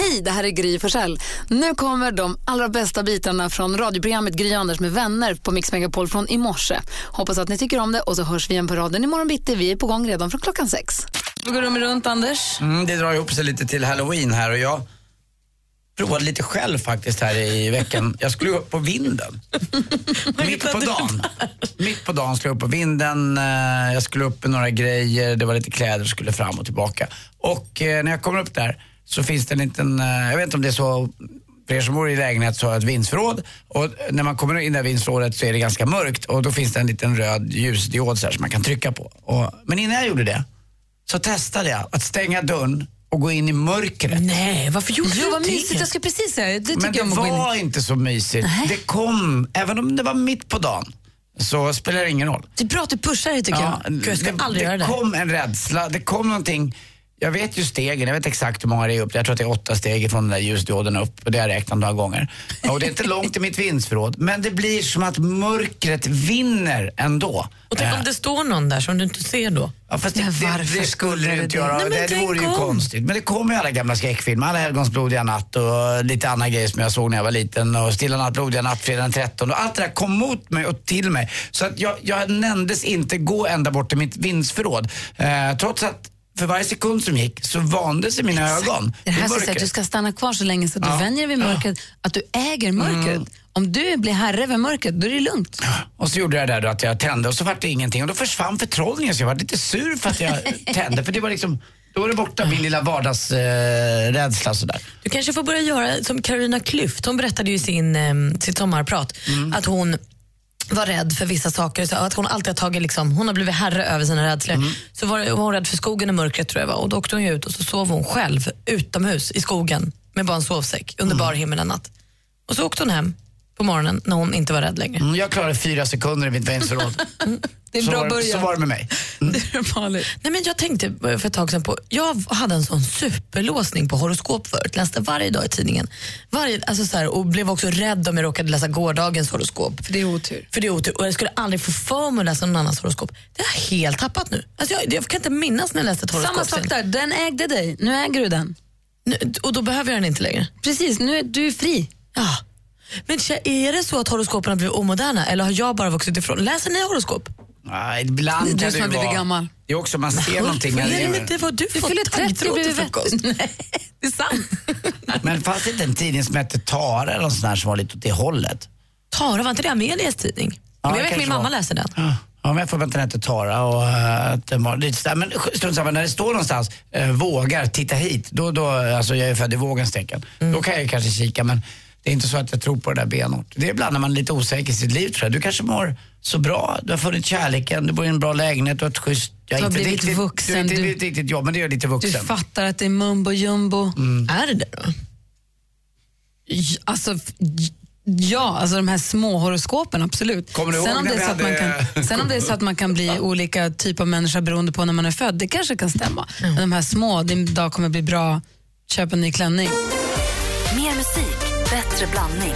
Hej, det här är Gry Forssell. Nu kommer de allra bästa bitarna från radioprogrammet Gry Anders med vänner på Mix Megapol från i morse. Hoppas att ni tycker om det och så hörs vi igen på raden imorgon bitti. Vi är på gång redan från klockan sex. Vi går rummet runt, Anders. Mm, det drar ihop sig lite till halloween här och jag provade lite själv faktiskt här i veckan. Jag skulle upp på vinden. Mitt på dagen. Mitt på dagen skulle jag upp på vinden. eh, Jag skulle upp med några grejer, det var lite kläder och skulle fram och tillbaka. Och eh, när jag kommer upp där så finns det en liten, eh, jag vet inte om det är så för er som bor i lägenhet så har jag ett vindsförråd och när man kommer in i det vindsförrådet så är det ganska mörkt och då finns det en liten röd ljusdiod så här som man kan trycka på. Och, men innan jag gjorde det så testade jag att stänga dörren och gå in i mörkret. Nej, varför gjorde Jo, du vad det? mysigt. Jag ska precis säga det. Men det jag gå in var inte så mysigt. Det kom, även om det var mitt på dagen, så spelar det ingen roll. Det är bra att du pushar det tycker jag. Gud, jag ska det, aldrig det göra det. kom en rädsla, det kom någonting. Jag vet ju stegen, jag vet exakt hur många det är upp. Jag tror att det är åtta steg från den där ljusdioden upp och det har jag räknat några gånger. Och det är inte långt till mitt vindsförråd. Men det blir som att mörkret vinner ändå. Och tänk Eh, om det står någon där som du inte ser då? Ja, fast det, Men det, varför det skulle skulle det det inte det? göra. Nej, det, det vore ju om. konstigt. Men det kommer ju alla gamla skräckfilmer. Alla helgons blodiga natt och lite andra grejer som jag såg när jag var liten. Och Stilla natt, blodiga natt, fredag den 13. Och allt det där kom mot mig och till mig. Så att jag, jag nämndes inte gå ända bort till mitt vindsförråd. Eh, trots att för varje sekund som gick så vande sig mina ögon Det här säga att du ska stanna kvar så länge så att du Ja. vänjer dig vid mörkret, att du äger mörkret. Mm. Om du blir herre över mörkret, då är det lungt. Och så gjorde jag det där då att jag tände och så var det ingenting. Och då försvann förtrollningen så jag var lite sur för att jag tände. För det var liksom, då var det borta min lilla vardagsrädsla eh, sådär. Du kanske får börja göra som Carolina Klüft. Hon berättade ju i sin, eh, sitt sommarprat Mm. att hon var rädd för vissa saker. Så att hon alltid har tagit liksom, hon har blivit herre över sina rädslor. Mm. Så var, var hon rädd för skogen och mörkret tror jag var. Och då åkte hon ut och så sov hon själv utomhus i skogen med bara en sovsäck under Mm. bar himmel en natt. Och så åkte hon hem på morgonen när hon inte var rädd längre. Mm, Jag klarade fyra sekunder i mitt vindsförråd. Det är en så, bra var, början. så var det med mig. Det är farligt. Nej, men jag tänkte för ett tag sedan på, jag hade en sån superlåsning på horoskop förut, läste varje dag i tidningen. Varje, alltså så här, och blev också rädd om jag råkade läsa gårdagens horoskop. För det är otur. För det är otur. Och jag skulle aldrig få för mig att läsa någon annans horoskop. Det har jag helt tappat nu. Alltså jag, jag kan inte minnas när jag läste ett horoskop. Samma sak där, den ägde dig. Nu äger du den. Nu, och då behöver jag den inte längre. Precis, nu är du fri. Ja. Men är det så att horoskopen har blivit omoderna eller har jag bara vuxit ifrån? Läser ni horoskop? Ja, ibland Det är du kan som har blivit vara- gammal. Det är också, man ser någonting. Vad när är det- det, det var du Du fyller 30 taggtråd och blivit frukost. Nej, det är sant. Men fanns det inte en tidning som hette Tara eller något sånt där som var lite åt det hållet? Tara, var inte det Amelias tidning? Ja, Men det jag vet kanske min mamma var. läser den. Ja, men jag får vänta den Tara och uh, att den var lite sådär. Men strunt samma, när det står någonstans, uh, vågar, titta hit. Då, då, alltså jag är född i vågens tecken. Då kan jag kanske kika men det är inte så att jag tror på det där benhårt. Det är ibland när man är lite osäker i sitt liv tror jag. Du kanske mår så bra, du har funnit kärleken, du bor i en bra lägenhet, du har ett schysst... Jag Du har inte blivit riktigt, vuxen, Du du- riktigt jobb, men det är lite Du vuxen. fattar att det är mumbo jumbo. Är det det då? Alltså, ja, alltså de här små horoskopen, absolut. Kommer du ihåg sen, om det är så att man kan, sen om det är så att man kan bli olika typ av människa beroende på när man är född, det kanske kan stämma. Men de här små, din dag kommer bli bra, köp en ny klänning. Mer musik, bättre blandning.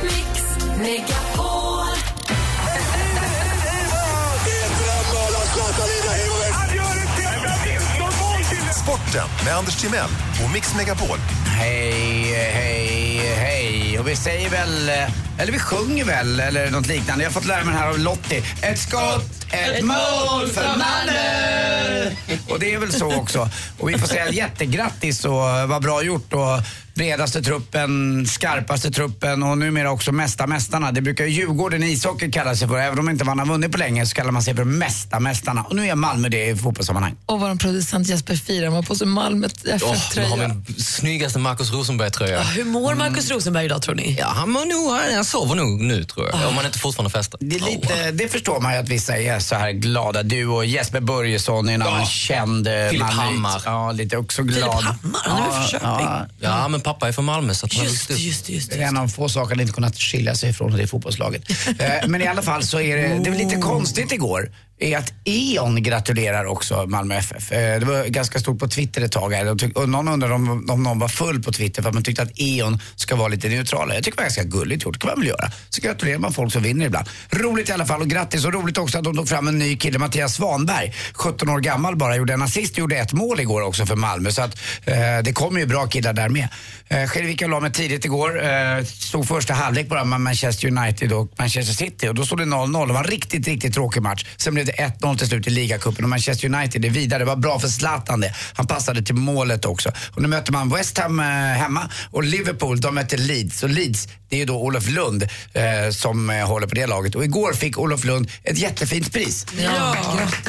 Sporten med Anders Timell och Mix Megapol. Hej, hej, hej. Och vi säger väl, eh, eller vi sjunger väl, eller något liknande. Jag har fått lära mig den här av Lottie. Ett skott, ett mål för Malmö! Och det är väl så också. Och vi får säga jättegrattis och vad bra gjort. Och bredaste truppen, skarpaste truppen och numera också mesta mästarna. Det brukar ju Djurgården i ishockey kalla sig för. Även om inte man har vunnit på länge så kallar man sig för mesta mästarna. Och nu är Malmö det i fotbollssammanhang. Och vår producent Jesper Fira har på sig Malmö Oh, nu har FF-tröja. den snyggaste Marcus Rosenberg-tröja. Hur mår Markus Rosenberg idag tror ni? Ja, han mår nog, han sover nog nu tror jag, om man inte fortfarande festar. Det, är lite, det förstår man ju att vissa är så här glada. Du och Jesper Börjesson är en annan känd eh, Filip. Hammar. Ja, lite också glad. Filip Hammar, han är från Köping? Ja, men pappa är från Malmö så att han har Just just just Det det. är en av få saker han inte kunnat skilja sig ifrån och det är fotbollslaget. Eh, Men i alla fall så är det, det var lite konstigt igår är att E.ON gratulerar också Malmö FF. Eh, det var ganska stort på Twitter ett tag här. Och någon undrade om, om någon var full på Twitter för att man tyckte att E.ON ska vara lite neutrala. Jag tycker det var ganska gulligt gjort, det kan man väl göra. Så gratulerar man folk som vinner ibland. Roligt i alla fall och grattis och roligt också att de tog fram en ny kille, Mattias Svanberg. 17 år gammal bara, gjorde en assist, gjorde ett mål igår också för Malmö. Så att eh, det kommer ju bra killar där med. Eh, la mig tidigt igår, eh, stod första halvlek bara med Manchester United och Manchester City och då stod det 0-0. Det var en riktigt, riktigt tråkig match. Sen blev det 1-0 till slut i ligacupen och Manchester United är vidare. Det var bra för Zlatan det. Han passade till målet också. Och nu möter man West Ham eh, hemma och Liverpool, de möter Leeds. Och Leeds, det är ju då Olof Lund eh, som eh, håller på det laget. Och igår fick Olof Lund ett jättefint pris. Ja,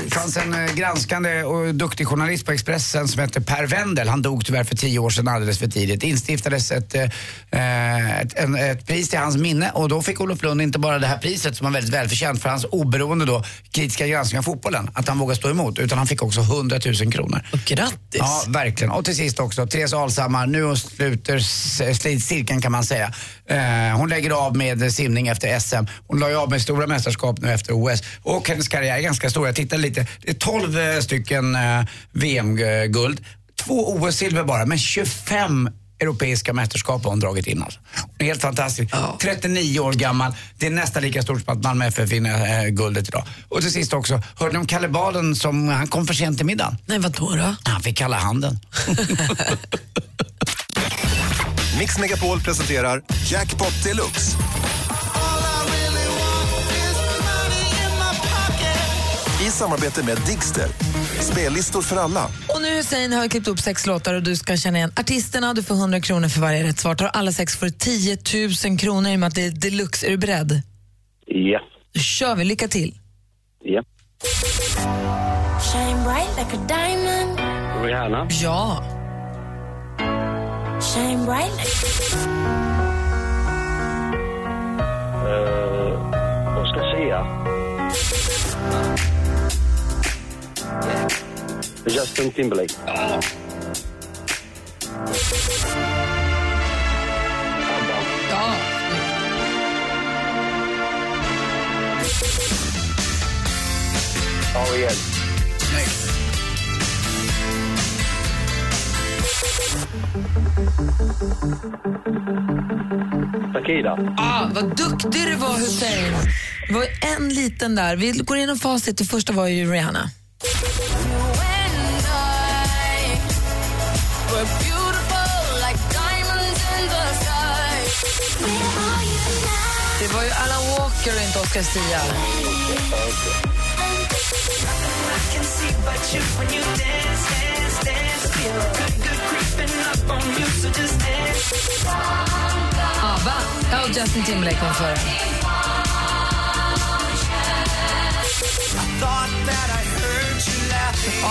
Det fanns en eh, granskande och duktig journalist på Expressen som hette Per Wendel. Han dog tyvärr för tio år sedan alldeles för tidigt. Det instiftades ett, eh, ett, en, ett pris till hans minne och då fick Olof Lund inte bara det här priset som var väldigt välförtjänt för hans oberoende då, kritiska granskning av fotbollen, att han vågade stå emot, utan han fick också 100 000 kronor. Grattis. Ja, verkligen. Och till sist också, Therese Alshammar, nu sluter cirkeln kan man säga. Eh, hon lägger av med simning efter SM. Hon la ju av med stora mästerskap nu efter OS. Och hennes karriär är ganska stor. Jag tittade lite. Det är 12 eh, stycken eh, VM-guld. Två OS-silver bara, men 25 europeiska mästerskap har hon dragit in alltså. Helt fantastisk. 39 år gammal. Det är nästan lika stort som att Malmö FF vinner eh, guldet idag. Och till sist också, hörde ni om Kalle Balen som, han kom för sent till middagen? Nej, vadå då? Han fick kalla handen. Mix Megapol presenterar Jackpot Deluxe. I samarbete med Digster. Spellistor för alla. Och nu Hussein har jag klippt upp sex låtar och du ska känna igen artisterna. Du får 100 kronor för varje rätt svar. Tar alla sex får du 10 000 kronor i och med att det är deluxe. Är du beredd? Ja. Då kör vi. Lycka till. Ja. Shine bright like a diamond. Rihanna. Ja. Shine bright like Uh, Oscar Sia. Justin Timberlake. Ja. Ariel. Takida. Ah, vad duktig du var Hussein. Det var en liten där. Vi går igenom facit. Det första var ju Rihanna. Alan Walker och inte Oscar Sia. ABBA. Ah, ja, och Justin Timberlake kom före.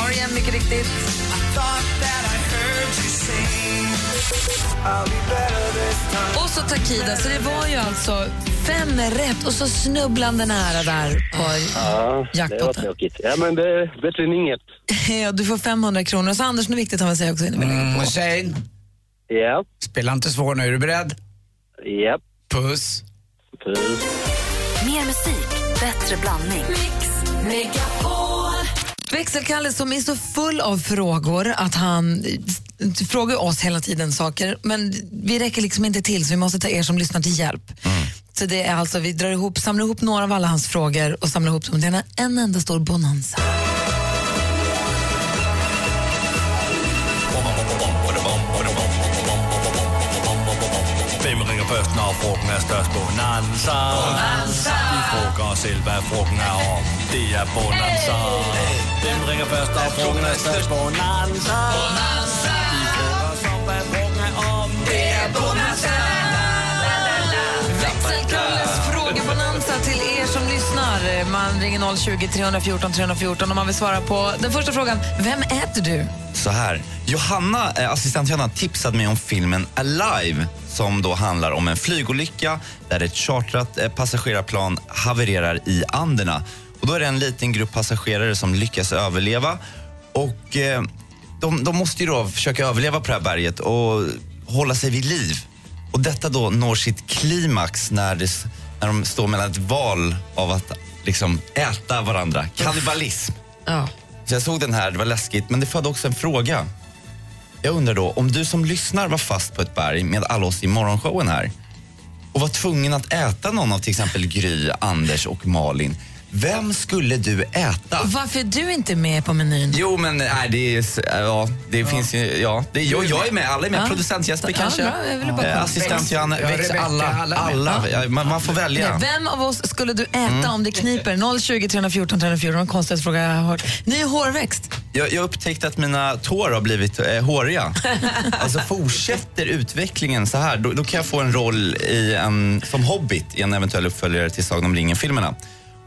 R.E.M. mycket riktigt. Och så Takida, så det var ju alltså fem rätt och så snubblande nära där på Ja, det var tråkigt. Ja, men det är bättre än inget. Ja, du får 500 kronor. Och så Anders, något viktigt har man säga också innan vi lägger Mm, på. Hussein, Ja. spela inte svår nu. Är du beredd? Ja. Puss. Puss. Mer musik, bättre blandning. Växelkalle som är så full av frågor att han frågar oss hela tiden saker, men vi räcker liksom inte till så vi måste ta er som lyssnar till hjälp. Så det är alltså, vi drar ihop, samlar ihop några av alla hans frågor och samlar ihop dem till en enda stor bonanza. Først, når frugten er størst? Bonanza. Bonanza. Vi frugger os selv, hvad frugten er om. Det er Bonanza. Den ringer først, når frugten er størst? Bonanza. Bonanza. Vi frugger os om, hvad Man ringer 020 314 314 om man vill svara på den första frågan. Vem äter du? Så här. Johanna, eh, assistent Johanna tipsade mig om filmen Alive som då handlar om en flygolycka där ett chartrat eh, passagerarplan havererar i Anderna. Och då är det en liten grupp passagerare som lyckas överleva och eh, de, de måste ju då försöka överleva på det här berget och hålla sig vid liv. Och detta då når sitt klimax när, det, när de står mellan ett val av att liksom äta varandra. Kannibalism. Ja. Så jag såg den här, det var läskigt, men det födde också en fråga. Jag undrar då, om du som lyssnar var fast på ett berg med alla oss i morgonshowen här och var tvungen att äta någon av till exempel Gry, Anders och Malin. Vem skulle du äta? Och varför är du inte med på menyn? Jo, men nej, det är... Ja, det finns ju... Ja, det, jag, jag är med. Alla är med. Ja. Producent Jesper Ja, kanske. bra. Jag ville bara Eh. Assistent Johanna. Ja, alla. alla alla. Ja, man, man får välja. Nej, Vem av oss skulle du äta Mm. om det kniper? 020 314 314. Den konstigaste fråga jag har hört. Ny hårväxt. Jag, jag upptäckte att mina tår har blivit eh, håriga. Alltså fortsätter utvecklingen så här, då, då kan jag få en roll i en, som Hobbit i en eventuell uppföljare till Sagan om ringen-filmerna.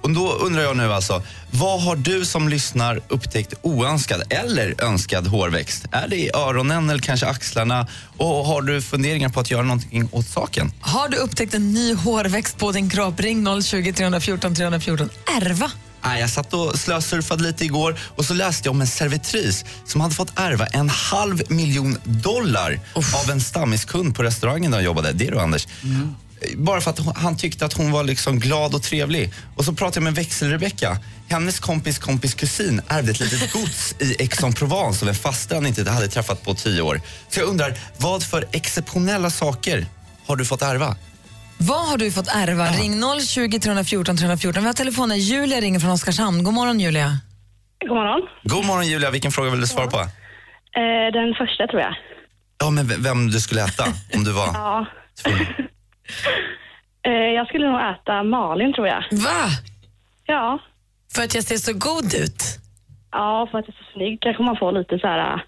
Och då undrar jag nu alltså, vad har du som lyssnar upptäckt oönskad eller önskad hårväxt? Är det i öronen eller kanske axlarna? Och har du funderingar på att göra någonting åt saken? Har du upptäckt en ny hårväxt på din kropp? Ring 020 314 314. Ärva. Jag satt och slösurfade lite igår och så läste jag om en servitris som hade fått ärva en halv miljon dollar av en stammiskund på restaurangen där han jobbade. Det är du, Anders. Bara för att hon- han tyckte att hon var liksom glad och trevlig. Och så pratade jag med växel-Rebecka. Hennes kompis kompis kusin ärvde ett litet gods i Aix-en-Provence av en faster han inte hade träffat på tio år. Så jag undrar, vad för exceptionella saker har du fått ärva? Vad har du fått ärva? Ring 020 314 314. Vi har telefonen. Julia ringer från Oskarshamn. God morgon, Julia. God morgon. God morgon Julia, vilken fråga vill du svara på? Eh, den första tror jag. Ja, men vem du skulle äta om du var... Ja. eh, jag skulle nog äta Malin tror jag. Va? Ja. För att jag ser så god ut? Ja, för att jag är så snygg kanske man får lite så här, äh,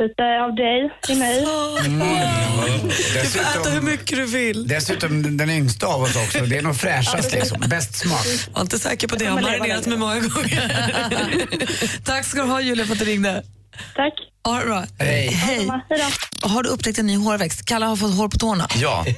lite av dig i mig. Du får äta hur mycket du vill. Dessutom den yngsta av oss också. Det är nog fräschast liksom. Bäst smak. Jag är inte säker på det. Jag har marinerat mig många gånger. Tack ska du ha, Julia, för att du ringde. Tack. Ha det bra. Hej. Hej. Har du upptäckt en ny hårväxt? Kalle har fått hår på tårna. Ja.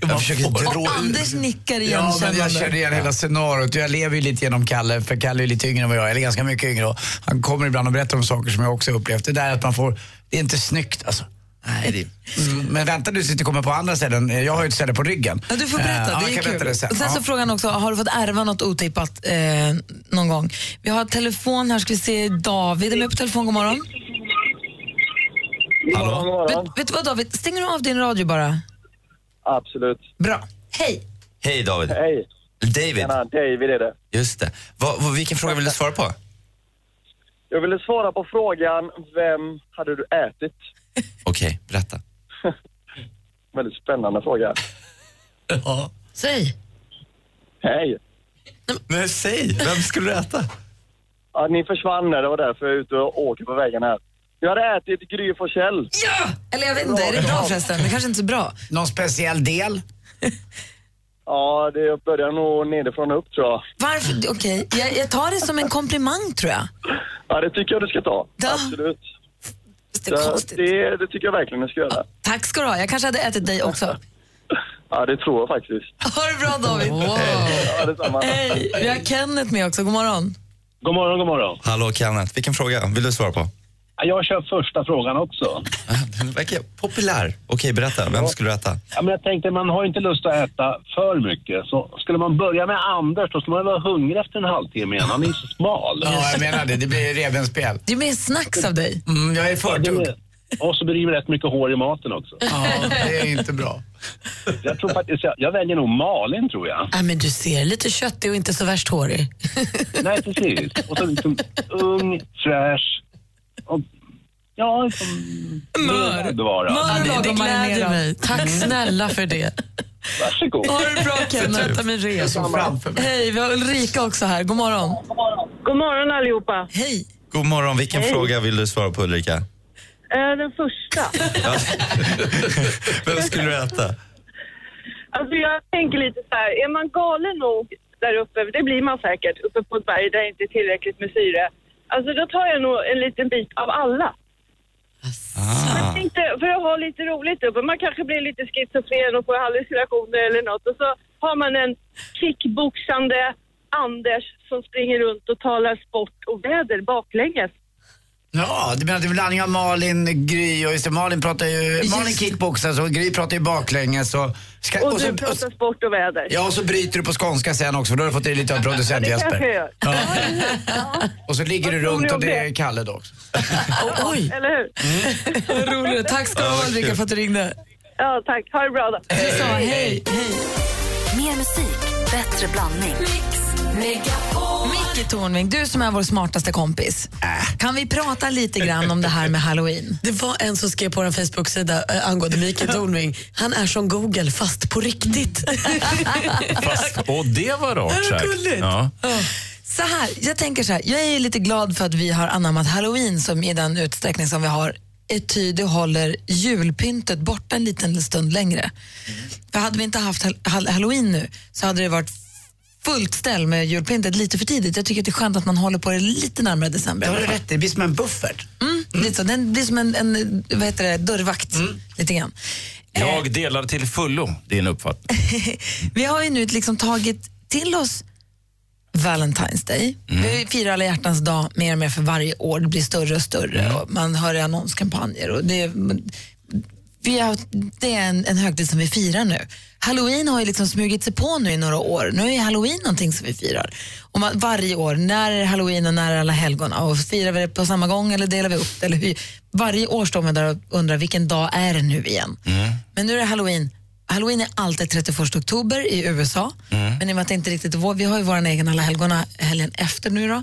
Jag försöker dra Och Anders nickar Ja, men jag känner igen hela scenariot. Jag lever ju lite genom Kalle, för Kalle är lite yngre än vad jag är, eller ganska mycket yngre. Och han kommer ibland och berättar om saker som jag också har upplevt. Det där att man får, det är inte snyggt alltså. Nej, det... Mm, men vänta du tills det kommer på andra ställen. Jag har ju ett ställe på ryggen. Ja, du får Eh, berätta, ja, det är kul. det sen. Och sen Ja. så frågar han också, har du fått ärva något otippat eh, någon gång? Vi har telefon här, ska vi se, David är med på telefon, god morgon. Hallå? Vet, vet du vad David, stänger du av din radio bara? Absolut. Bra. Hej. Hej David. Hej. David. Tjena, David är det. Just det. Vad, vad, vilken fråga vill du svara på? Jag ville svara på frågan, vem hade du ätit? Okej, berätta. Väldigt spännande fråga. Säg. Hej. Men säg, vem skulle du äta? Ja, ni försvann det var därför jag är ute och åker på vägen här. Jag hade ätit Gry Forssell. Ja! Eller jag vet inte, är det bra förresten? Det kanske inte är så bra. Någon speciell del? Ja, det börjar nog nedifrån och upp tror jag. Varför? Okej, jag, jag tar det som en komplimang tror jag. Ja, det tycker jag du ska ta. Ja. Absolut. Det är Så konstigt. det, det tycker jag verkligen du ska göra. Tack ska du ha, jag kanske hade ätit dig också. Ja, det tror jag faktiskt. Ha det bra David. Ja, detsamma. Hej, vi har Kenneth med också, god morgon. God morgon, god morgon. Hallå Kenneth, vilken fråga vill du svara på? Jag kör första frågan också. Den verkar populär. Okej, berätta. Vem skulle du äta? Ja, men jag tänkte, man har inte lust att äta för mycket. Så skulle man börja med Anders, då skulle man vara hungrig efter en halvtimme igen. Han är ju så smal. Ja, jag menar det. Det blir revbensspel. Det är mer snacks av dig. Mm, jag är för tugg. Och så blir det rätt mycket hår i maten också. Ja, det är inte bra. Jag tror faktiskt, jag, jag väljer nog Malin tror jag. Ja, men du ser lite köttig och inte så värst hårig. Nej, precis. Och så liksom ung, fräsch och ja, liksom... Mör. Det. Ja, det, det gläder mig. Tack snälla för det. Varsågod. Ha det bra Kenneth. Förtrötta min resa framför mig. Hej, vi har Ulrika också här. God morgon. God morgon allihopa. Hej. God morgon, vilken Hej. fråga vill du svara på Ulrika? Eh, den första. Vem skulle du äta? Alltså jag tänker lite så här, är man galen nog där uppe, det blir man säkert, uppe på ett berg där det inte är tillräckligt med syre. Alltså då tar jag nog en liten bit av alla. Jag tänkte, för att ha lite roligt uppe, man kanske blir lite schizofren och får hallucinationer eller något och så har man en kickboxande Anders som springer runt och talar sport och väder baklänges. Ja, du menar att det är blandning av Malin, Gry och just det, Malin pratar ju, Malin kickboxar så Gry pratar ju baklänges och... Ska, Och så, du pratar sport och väder. Ja, och så bryter du på skånska sen också för då har du fått i lite av producent jag Jesper. gör. Och så ligger du Vad runt och om det är Kalle då också. Oj, Eller hur? vad roligt. Tack ska du ha Ulrika för att du ringde. Ja, tack. Ha det bra då. Så, hej, hej. Mer musik, bättre blandning. Micke Tornving, du som är vår smartaste kompis. Kan vi prata lite grann om det här med halloween? Det var en som skrev på vår Facebook-sida äh, angående Mikael Tornving. Han är som Google, fast på riktigt. Fast, och det var rart sagt. Ja. Så här, jag tänker så här, jag är lite glad för att vi har anammat halloween som i den utsträckning som vi har det håller julpyntet borta en liten stund längre. För hade vi inte haft hall- hall- halloween nu så hade det varit fullt ställ med julpyntet lite för tidigt. Jag tycker att det är skönt att man håller på det lite närmare december. Det har du rätt det blir som en buffert. Mm, Lite så. Den blir som en, en vad heter det, dörrvakt. Lite grann. Jag delar till fullo din uppfattning. Vi har ju nu liksom tagit till oss Valentine's Day. Vi firar alla hjärtans dag mer och mer för varje år. Det blir större och större och man hör i annonskampanjer. Och det, vi har, det är en, en högtid som vi firar nu. Halloween har ju liksom smugit sig på nu i några år. Nu är halloween någonting som vi firar. Och man, varje år, när är halloween och när är alla helgona? Och firar vi det på samma gång eller delar vi upp det? Eller hur? Varje år står man där och undrar vilken dag är det nu igen? Men nu är det halloween. Halloween är alltid 31 oktober i USA. Men i och med att det inte riktigt är vår, vi har ju vår egen alla helgona helgen efter nu då.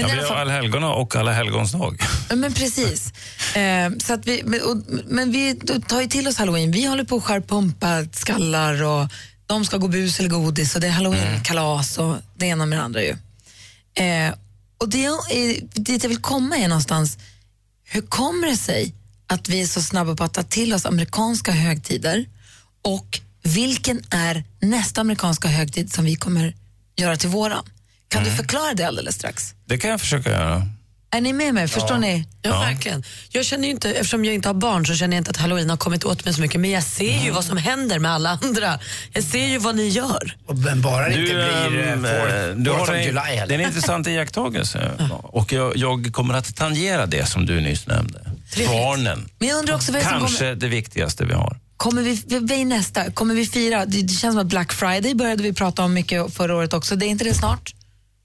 Men Ja, vi har allhelgona och alla helgons dag. Men precis. Eh, så att vi, men, och, men vi tar ju till oss halloween. Vi håller på att skär pumpa skallar och de ska gå bus eller godis och det är halloween-kalas och det ena med det andra ju. Eh, och det, är, dit jag vill komma är någonstans, hur kommer det sig att vi är så snabba på att ta till oss amerikanska högtider och vilken är nästa amerikanska högtid som vi kommer göra till våran? Kan du förklara det alldeles strax? Det kan jag försöka göra. Är ni med mig? Förstår ni? Ja, verkligen. Jag känner ju inte, eftersom jag inte har barn så känner jag inte att halloween har kommit åt mig så mycket. Men jag ser ju vad som händer med alla andra. Jag ser ju vad ni gör. Men bara det inte blir fourth- eh, du har en, July det är en intressant iakttagelse. Och jag, jag kommer att tangera det som du nyss nämnde. Barnen. Men jag undrar också vad det är som Kanske kommer, det viktigaste vi har. kommer vi, är nästa? Kommer vi fira? Det, det känns som att Black Friday började vi prata om mycket förra året också. Det är inte det snart?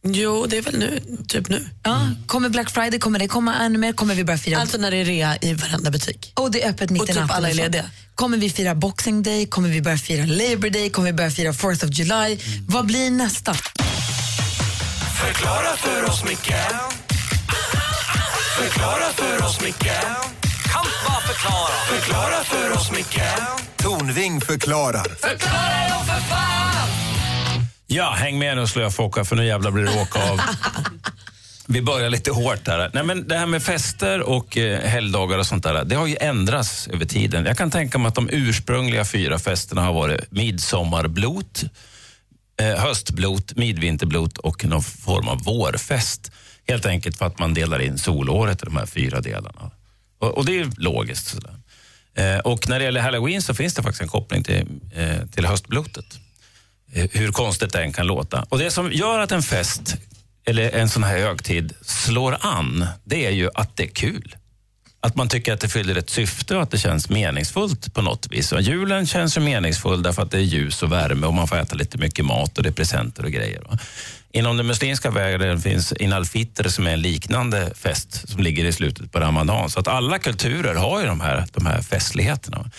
Jo, det är väl nu, typ nu. Ja, kommer Black Friday, kommer det komma ännu mer? Kommer vi börja fira? Alltså när det är rea i varenda butik. Och det är öppet mitt Och i typ natten. alla är så. lediga. Kommer vi fira Boxing Day? Kommer vi börja fira Labor Day? Kommer vi börja fira 4th of July? Vad blir nästa? Förklara för oss, Micke Förklara för oss, Micke Kan bara förklara Förklara för oss, Micke Tornving förklarar. Förklara då för fan! Ja, häng med nu slöa för nu jävlar blir det åka av. Vi börjar lite hårt här. Nej, men det här med fester och eh, helgdagar och sånt där, det har ju ändrats över tiden. Jag kan tänka mig att de ursprungliga fyra festerna har varit midsommarblot, eh, höstblot, midvinterblot och någon form av vårfest. Helt enkelt för att man delar in solåret i de här fyra delarna. Och, och det är logiskt. Sådär. Eh, och när det gäller halloween så finns det faktiskt en koppling till, eh, till höstblotet. Eh, hur konstigt det än kan låta. Och Det som gör att en fest eller en sån här högtid slår an, det är ju att det är kul. Att man tycker att det fyller ett syfte och att det känns meningsfullt på något vis. Och julen känns ju meningsfull därför att det är ljus och värme och man får äta lite mycket mat och det är presenter och grejer. va. Inom den muslimska världen finns Inal Fitr som är en liknande fest som ligger i slutet på Ramadan. Så att alla kulturer har ju de här, de här festligheterna.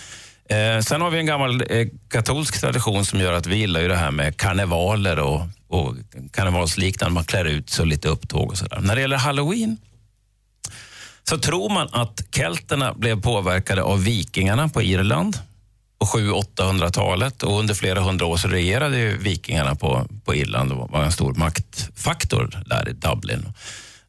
Eh, sen har vi en gammal eh, katolsk tradition som gör att vi gillar ju det här med karnevaler och, och karnevalsliknande. Man klär ut sig och lite upptåg och sådär. När det gäller halloween så tror man att kelterna blev påverkade av vikingarna på Irland på 700-800-talet och under flera hundra år så regerade ju vikingarna på, på Irland och var en stor maktfaktor där i Dublin.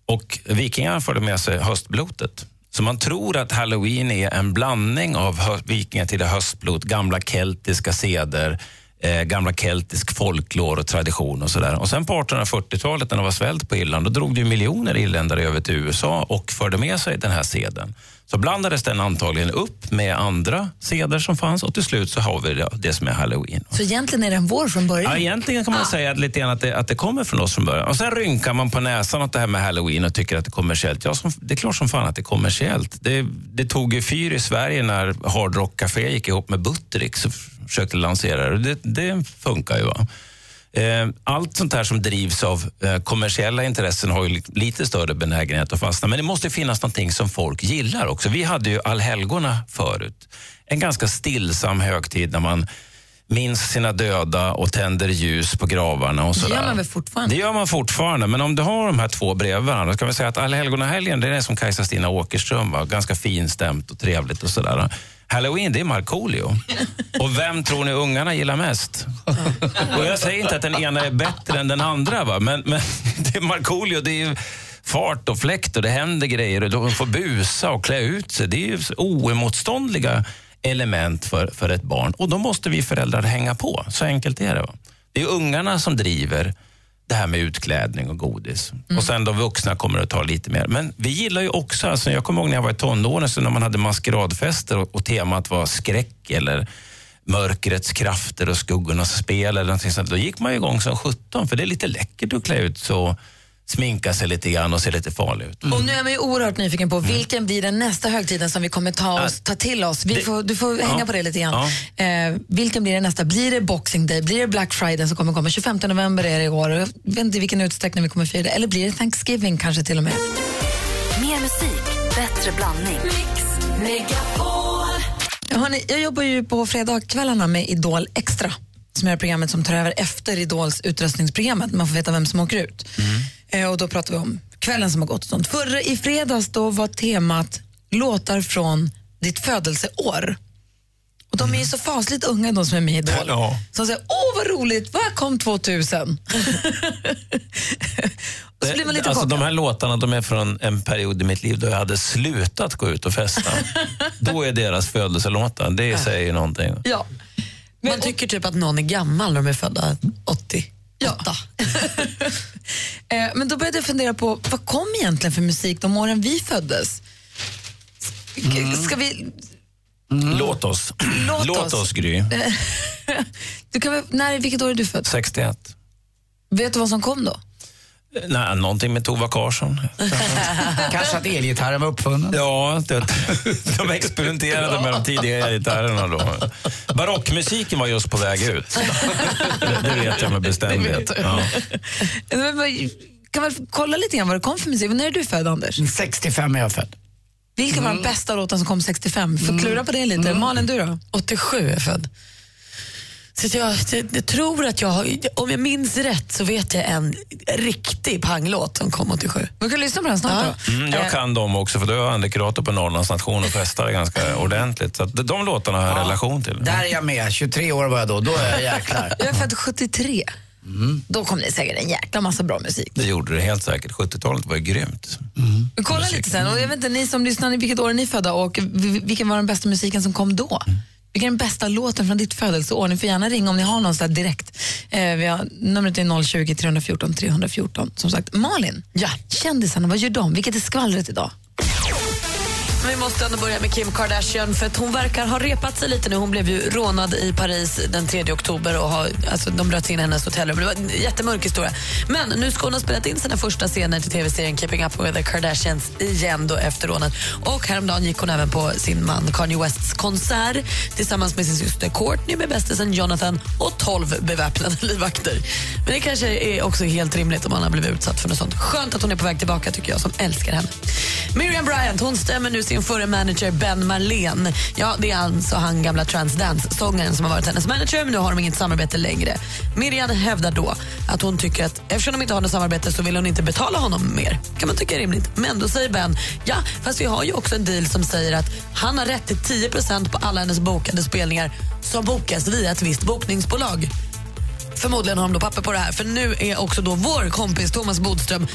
Och vikingarna förde med sig höstblotet. Så man tror att halloween är en blandning av vikingatida höstblot, gamla keltiska seder, eh, gamla keltisk folklore och tradition och sådär. Och sen på 1840-talet när det var svält på Irland, då drog det miljoner irländare över till USA och förde med sig den här seden. Så blandades den antagligen upp med andra seder som fanns och till slut så har vi det, det som är halloween. Så egentligen är den vår från början? Ja, egentligen kan man säga lite grann att det, att det kommer från oss från början. Och Sen rynkar man på näsan åt det här med halloween och tycker att det är kommersiellt. Ja, som, det är klart som fan att det är kommersiellt. Det, det tog ju fyr i Sverige när Hard Rock Café gick ihop med Buttericks försökte lansera det. Det, det funkar ju. Va? Eh, Allt sånt här som drivs av eh, kommersiella intressen har ju li- lite större benägenhet att fastna. Men det måste finnas någonting som folk gillar också. Vi hade ju allhelgona förut. En ganska stillsam högtid när man minns sina döda och tänder ljus på gravarna och Det sådär. gör man väl fortfarande? Det gör man fortfarande, men om du har de här två bredvid varandra, så kan vi säga att allhelgonahelgen det är som Kajsa-Stina Åkerström, va? ganska finstämt och trevligt och sådär. Halloween, det är Markoolio. Och vem tror ni ungarna gillar mest? Och jag säger inte att den ena är bättre än den andra, va? Men, men det är Markoolio, det är ju fart och fläkt och det händer grejer och de får busa och klä ut sig. Det är ju oemotståndliga element för, för ett barn. Och då måste vi föräldrar hänga på. Så enkelt är det. Va? Det är ungarna som driver det här med utklädning och godis. Och sen de vuxna kommer att ta lite mer. Men vi gillar ju också, alltså jag kommer ihåg när jag var i tonåren, så när man hade maskeradfester och, och temat var skräck eller mörkrets krafter och skuggornas spel eller någonting sånt. Då gick man igång som 17 för det är lite läckert att klä ut så, sminka sig lite grann och se lite farlig ut. Och nu är man ju oerhört nyfiken på vilken blir den nästa högtiden som vi kommer ta, oss, ta till oss. Vi det- får, du får Ja. hänga på det lite grann. Eh, vilken blir det nästa? Blir det Boxing Day? Blir det Black Friday som kommer komma? 25 november är det i år. Jag vet inte i vilken utsträckning vi kommer fira det. Eller blir det Thanksgiving kanske till och med? Mer musik, bättre blandning. Ja, Hörrni, jag jobbar ju på fredagskvällarna med Idol Extra som är programmet som tar över efter Idols utröstningsprogrammet. Man får veta vem som åker ut. Eh, och då pratar vi om kvällen som har gått. Och sånt. Förra, I fredags då var temat låtar från ditt födelseår. Och de är ju så fasligt unga de som är med i Idol. Ja. Som säger, åh vad roligt, vad kom 2000? och så blir man lite alltså, chockad. de här låtarna de är från en period i mitt liv då jag hade slutat gå ut och festa. då är deras födelselåtar, det säger ju någonting. Ja. Man tycker typ att någon är gammal när de är födda 80. Ja. Eh, Men då började jag fundera på vad kom egentligen för musik de åren vi föddes? Ska- Ska vi... Låt oss. Låt Låt oss. oss, Gry. Du kan väl, när, vilket år är du född? 61. Vet du vad som kom då? Nej, någonting med Tova Karlsson. Kanske att elgitarren var uppfunnen? Ja, det, de experimenterade med de tidiga gitarrerna då. Barockmusiken var just på väg ut. Det, vet jag med bestämdhet. Ja. Kan väl kolla lite grann vad det kom för musik? När är du född, Anders? 65 är jag född. Vilka var de bästa låtarna som kom 65? Får klura på det lite. Malin, du då? 87 är jag född. Så att jag, jag, jag tror att jag, om jag minns rätt så vet jag en riktig panglåt som kom 87. Vi kan lyssna på den snart då. Mm, jag kan dem också, för då är jag andekurator på Norrlands nation och festar ganska ordentligt. Så att de låtarna har jag relation till. Där är jag med. 23 år var jag då. Då är jag jäklar. Jag är född 73. Då kom det säkert en jäkla massa bra musik. Det gjorde det helt säkert. 70-talet var ju grymt. Vi kollar lite sen. Och jag vet inte, ni som lyssnar, i vilket år är ni födda och vi- vilken var den bästa musiken som kom då? Vilken är den bästa låten från ditt födelseår? Ni får gärna ringa om ni har någon där direkt. Eh, vi har, numret är 020 314 314. Som sagt, Malin, ja. kändisarna, vad gör de? Vilket är skvallret idag? Men vi måste ändå börja med Kim Kardashian för att hon verkar ha repat sig lite nu. Hon blev ju rånad i Paris den 3 oktober och har, alltså, de bröt sig in i hennes hotellrum. Det var en jättemörk historia. Men nu ska hon ha spelat in sina första scener till tv-serien Keeping Up with the Kardashians igen då efter rånet. Och häromdagen gick hon även på sin man Kanye Wests konsert tillsammans med sin syster Courtney med bästisen Jonathan och 12 beväpnade livvakter. Men det kanske är också helt rimligt om man har blivit utsatt för något sånt. Skönt att hon är på väg tillbaka tycker jag som älskar henne. Miriam Bryant hon stämmer nu sin förre manager Ben Marlene. Ja, det är alltså han gamla Transdance-sångaren som har varit hennes manager men nu har de inget samarbete längre. Miriam hävdar då att hon tycker att eftersom de inte har något samarbete så vill hon inte betala honom mer. kan man tycka är rimligt. Men då säger Ben, ja fast vi har ju också en deal som säger att han har rätt till 10% på alla hennes bokade spelningar som bokas via ett visst bokningsbolag förmodligen har de då papper på det här. För nu är också då vår kompis Thomas Bodström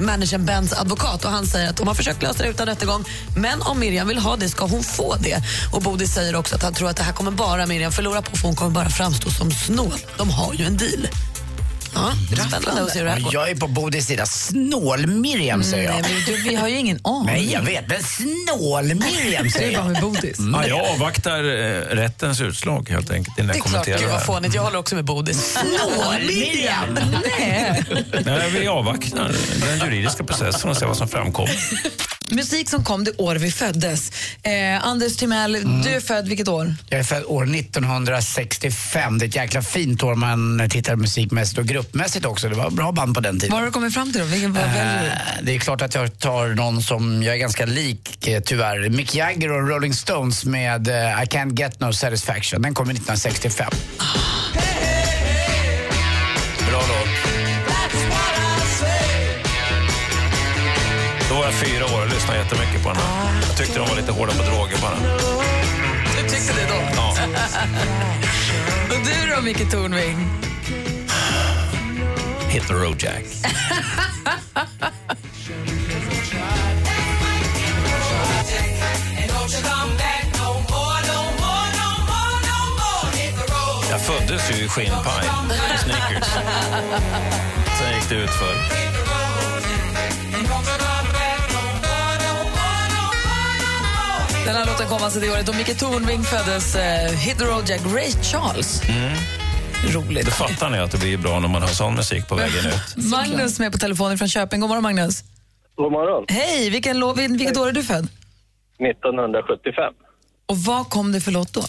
managern Bens advokat och han säger att de har försökt lösa det utan rättegång men om Miriam vill ha det ska hon få det. Och Bodis säger också att han tror att det här kommer bara Miriam förlora på för hon kommer bara framstå som snål. De har ju en deal. Ja, spännande. Jag är på Bodis sida. Snål-Miriam, säger jag. Nej, men du, vi har ju ingen aning. Nej, jag vet. Men snål-Miriam, säger Det är bara jag. med Bodis. Ja, jag avvaktar eh, rättens utslag helt enkelt innan Det är jag klart, kommenterar gud vad fånigt. Jag håller också med Bodis. Snål-Miriam! Nej. Nej, vi avvaktar den juridiska processen och ser vad som framkommer. Musik som kom det år vi föddes. Eh, Anders Timell, du är född vilket år? Jag är född år 1965. Det är ett jäkla fint år man tittar musikmässigt och gruppmässigt också. Det var bra band på den tiden. Vad har du kommit fram till då? Vilken? Eh, Det är klart att jag tar någon som jag är ganska lik eh, tyvärr. Mick Jagger och Rolling Stones med eh, I can't get no satisfaction. Den kom 1965. Bra låt. Då var jag fyra år jättemycket på här. Jag tyckte de var lite hårda på droger bara. Du tyckte det då? Ja. Och du då, Micke Tornving? Hit the road Jack. Jag föddes ju i skinnpaj, sneakers. Sen gick det ut Den här låten kom alltså det året då Micke Tornving föddes. Eh, Hit the road Jack, Ray Charles. Roligt. Det fattar ni att det blir bra när man hör sån musik på vägen ut. Magnus med på telefonen från Köping. God morgon Magnus. God morgon. Hej, vilken lå- vil- vilket år är du född? 1975. Och vad kom det för låt då?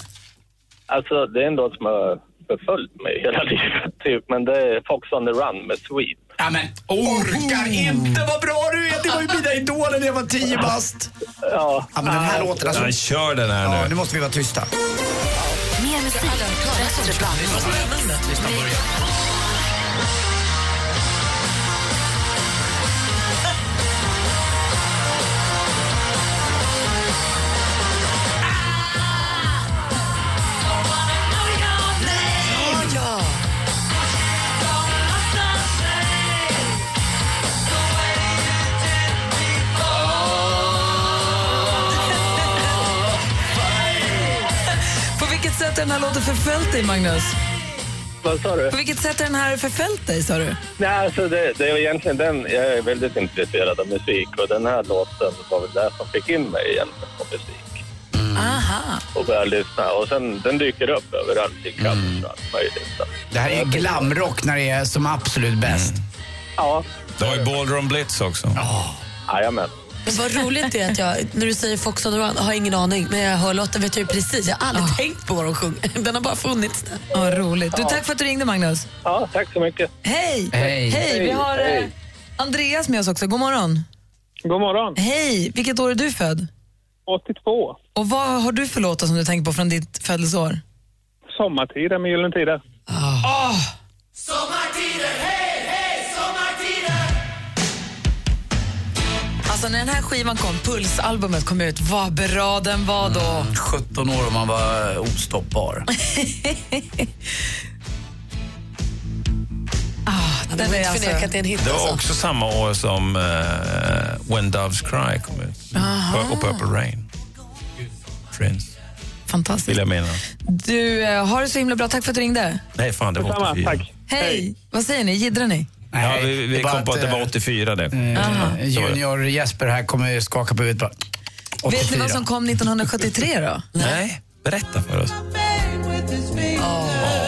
Alltså, det är en låt som har förföljt mig hela livet, typ. Men det är Fox on the Run med Sweet. Ja, men orkar inte vad bra du är! Det var ju mina idoler när jag var tio bast. Ja. Ja, men den här låten alltså. Nej, kör den här Ja, nu. nu måste vi vara tysta. Mer musik, bättre blandning. Sätt har den här låten förföljt dig, Magnus? Vad sa du? På vilket sätt har den här förföljt dig, sa du? Nej, alltså det, det är egentligen den, jag är väldigt intresserad av musik och den här låten var väl det som fick in mig egentligen på musik. Aha. Och började lyssna. Och sen, den dyker upp överallt i covers och allt möjligt. Så. Det här är glamrock när det är som absolut bäst. Ja, Det har ju Ballroom Blitz också. jajamän. Men vad roligt det är att jag, när du säger Fox on the Run, har ingen aning. Men jag hör låten vet jag ju precis. Jag har aldrig tänkt på vad de sjunger. Den har bara funnits där. Ja, roligt. Du, tack för att du ringde, Magnus. Ja, tack så mycket. Hej! Hej. Hej! Vi har eh, Hej. Andreas med oss också. God morgon. God morgon. Hej! Vilket år är du född? 82. Och vad har du för låtar som du tänker på från ditt födelseår? Sommartider med Gyllene Tider. Alltså när den här skivan kom, Pulsalbumet kom ut, vad bra den var då. 17 år och man var ostoppbar. Den Den har är inte alltså- förnekat att det är en hit. Det var Alltså. också samma år som eh, When Doves Cry kom ut. Och Purple Rain. Prince, Fantastiskt. vill jag minnas. Du, eh, har det så himla bra. Tack för att du ringde. Nej, fan det var 84. tack. Hej! Vad säger ni? Jiddrar ni? Ja, vi, vi kom på att det eh, var 84 det. eh, Junior Jesper här kommer skaka på huvudet bara. Vet ni 84. vad som kom 1973 då? Nej, berätta för oss. Jag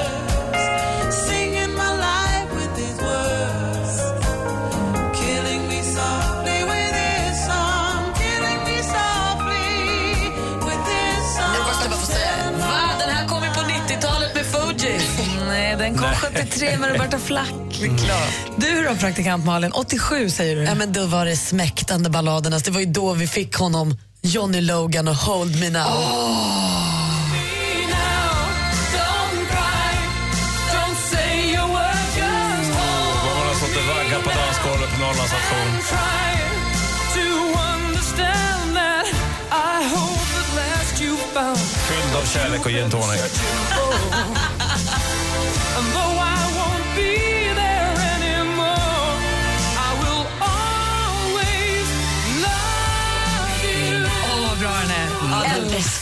83 med Roberta Flack. Mm. Klart. Du då, praktikant Malin? 87 säger du. Ja, men då var det smäktande balladerna. Det var ju då vi fick honom, Johnny Logan och Hold Me Now. Oh. Norrlandsauktion. Fylld av kärlek och gin tonic.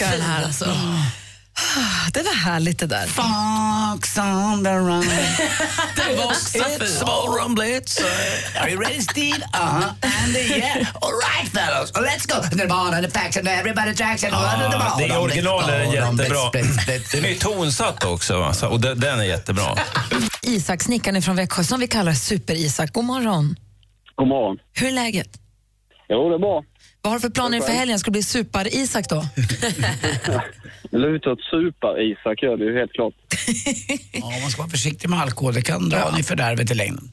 älskar den här. Alltså. Ah, Det var härligt det där. Fox on the run. Det var också It's small rumblets. Are you ready, Steve? Uh-huh. And uh, yeah. All right, fellows. Let's go. The ball and the facts and everybody tracks and Ja, the ball. det är originalen jättebra. Blitz, blitz, Den är tonsatt också? Så- och den, den är jättebra. Isak, snickaren från Växjö, som vi kallar Super-Isak. God morgon. God morgon. Hur är läget? Jo, det är bra. Vad har du för planer inför helgen? Ska det bli Super-Isak då? Det lutar åt super-Isak gör det ju helt klart. Ja, man ska vara försiktig med alkohol. Det kan dra en i fördärvet i längden.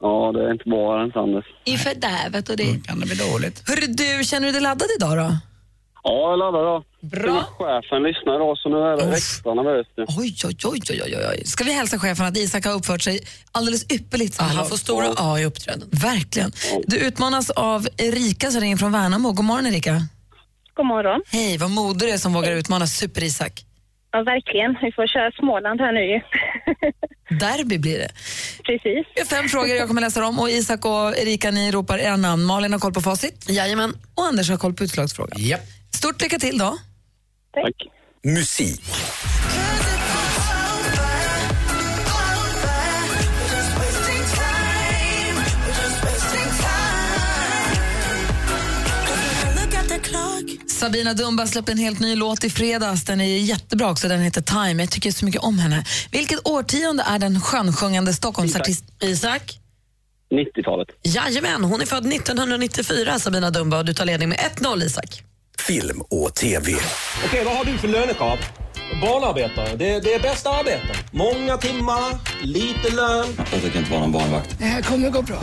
Ja, det är inte bra ens Anders. I fördärvet och det. kan det bli dåligt. Hörru du, känner du dig laddad idag då? Ja, jag laddar då. Bra. Chefen lyssnar idag så nu är det extra nervöst. Oj, oj, oj, oj, oj. Ska vi hälsa chefen att Isak har uppfört sig alldeles ypperligt? här han får stora A i uppträden. Verkligen. Du utmanas av Erika som ringer från Värnamo. God morgon Erika. God morgon. Hej, vad modig du är som vågar utmana Super-Isak. Ja, verkligen. Vi får köra Småland här nu. Derby blir det. Precis. Jag har fem frågor jag kommer läsa dem och Isak och Erika ni ropar era namn. Malin har koll på facit. Jajamän. Och Anders har koll på utslagsfrågan. Japp. Stort lycka till då. Tack. Musik. Sabina Dumba släppte en helt ny låt i fredags. Den är jättebra också. Den heter Time. Jag tycker så mycket om henne. Vilket årtionde är den skönsjungande Stockholmsartist... Isak? 90-talet. Jajamän, hon är född 1994, Sabina Dumba, och du tar ledning med 1-0, Isak. Film och TV. Okej, vad har du för lönekrav? Barnarbetare. Det, det är bästa arbete. Många timmar, lite lön. Jag tänker inte vara någon barnvakt. Det här kommer gå bra.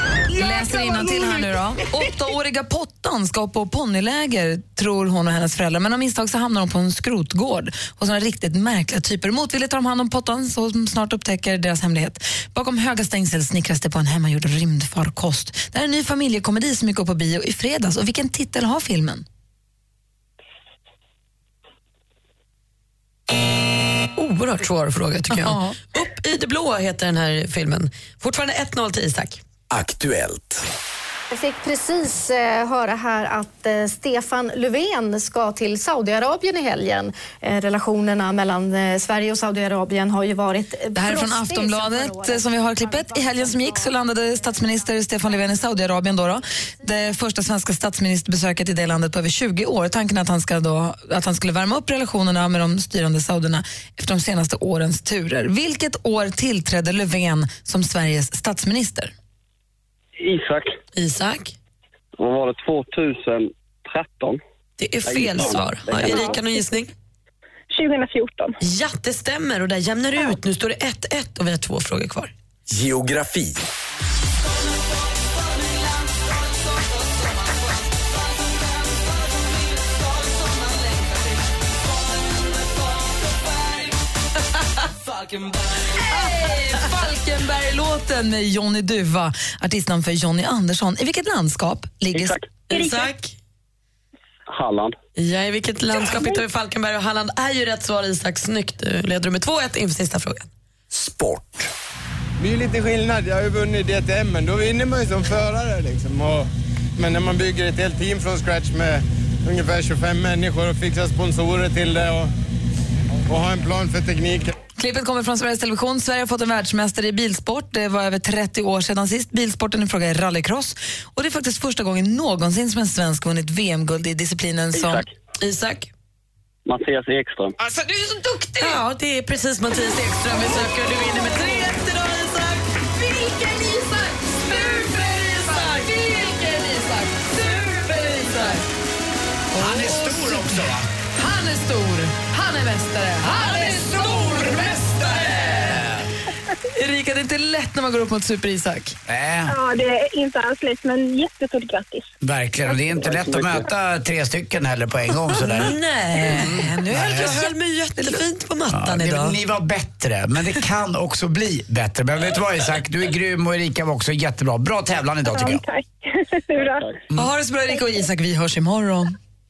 Läser till här nu då. Åttaåriga Pottan ska på ponnyläger, tror hon och hennes föräldrar. Men av misstag så hamnar hon på en skrotgård hos några riktigt märkliga typer. Motvilligt tar de hand om Pottan som snart upptäcker deras hemlighet. Bakom höga stängsel snickras det på en hemmagjord rymdfarkost. Det här är en ny familjekomedi som gick upp på bio i fredags. Och vilken titel har filmen? Oerhört svår fråga tycker jag. Ja. Upp i det blå heter den här filmen. Fortfarande 1-0 till Isak. Aktuellt. Jag fick precis eh, höra här att eh, Stefan Löfven ska till Saudiarabien i helgen. Eh, relationerna mellan Sverige och Saudiarabien har ju varit Det här är från Aftonbladet som vi har klippet. I helgen som gick så landade statsminister Stefan Löfven i Saudiarabien. Då då. Det första svenska statsministerbesöket i det landet på över 20 år. Tanken är att han, ska då, att han skulle värma upp relationerna med de styrande saudierna efter de senaste årens turer. Vilket år tillträdde Löfven som Sveriges statsminister? Isak. Isak? Vad var det? 2013? Det är fel svar. Har Erika någon gissning? 2014. Ja, det stämmer och där jämnar det ut. Nu står det 1-1 och vi har två frågor kvar. Geografi. Falkenberg-låten med Johnny Duva, artistnamn för Johnny Andersson. I vilket landskap ligger... Isak. Isak? Halland. Ja, i vilket landskap hittar vi Falkenberg och Halland är ju rätt svar Isak. Snyggt. Du leder med 2-1 inför sista frågan. Sport. Det är ju lite skillnad. Jag har ju vunnit DTM, men då vinner man ju som förare liksom. Och, men när man bygger ett helt team från scratch med ungefär 25 människor och fixar sponsorer till det och, och har en plan för tekniken. Klippet kommer från Sveriges Television. Sverige har fått en världsmästare i bilsport. Det var över 30 år sedan sist. Bilsporten i fråga är rallycross. Och det är faktiskt första gången någonsin som en svensk vunnit VM-guld i disciplinen som... Isak. Isak? Mattias Ekström. Alltså, du är så duktig! Ja, det är precis Mattias Ekström vi söker. Du vinner med 3-1 idag, Isak. Vilken Isak! Super-Isak! Vilken Isak! Super-Isak! Han är stor också, va? Han är stor. Han är mästare. Han är! Erika, det är inte lätt när man går upp mot Super-Isak. Äh, Ja, det är inte alls lätt, men jättestort grattis. verkligen. Och det är inte lätt att möta tre stycken heller på en gång sådär. Nej, nu höll jag höll mig jättefint på Ja, mattan det, idag. ni var bättre, men det kan också bli bättre. Men vet du vad Isak, du är grym och Erika var också jättebra. Bra tävlan idag tycker jag. tack. Bra. Ha det så bra, Erika och Isak. Vi hörs imorgon.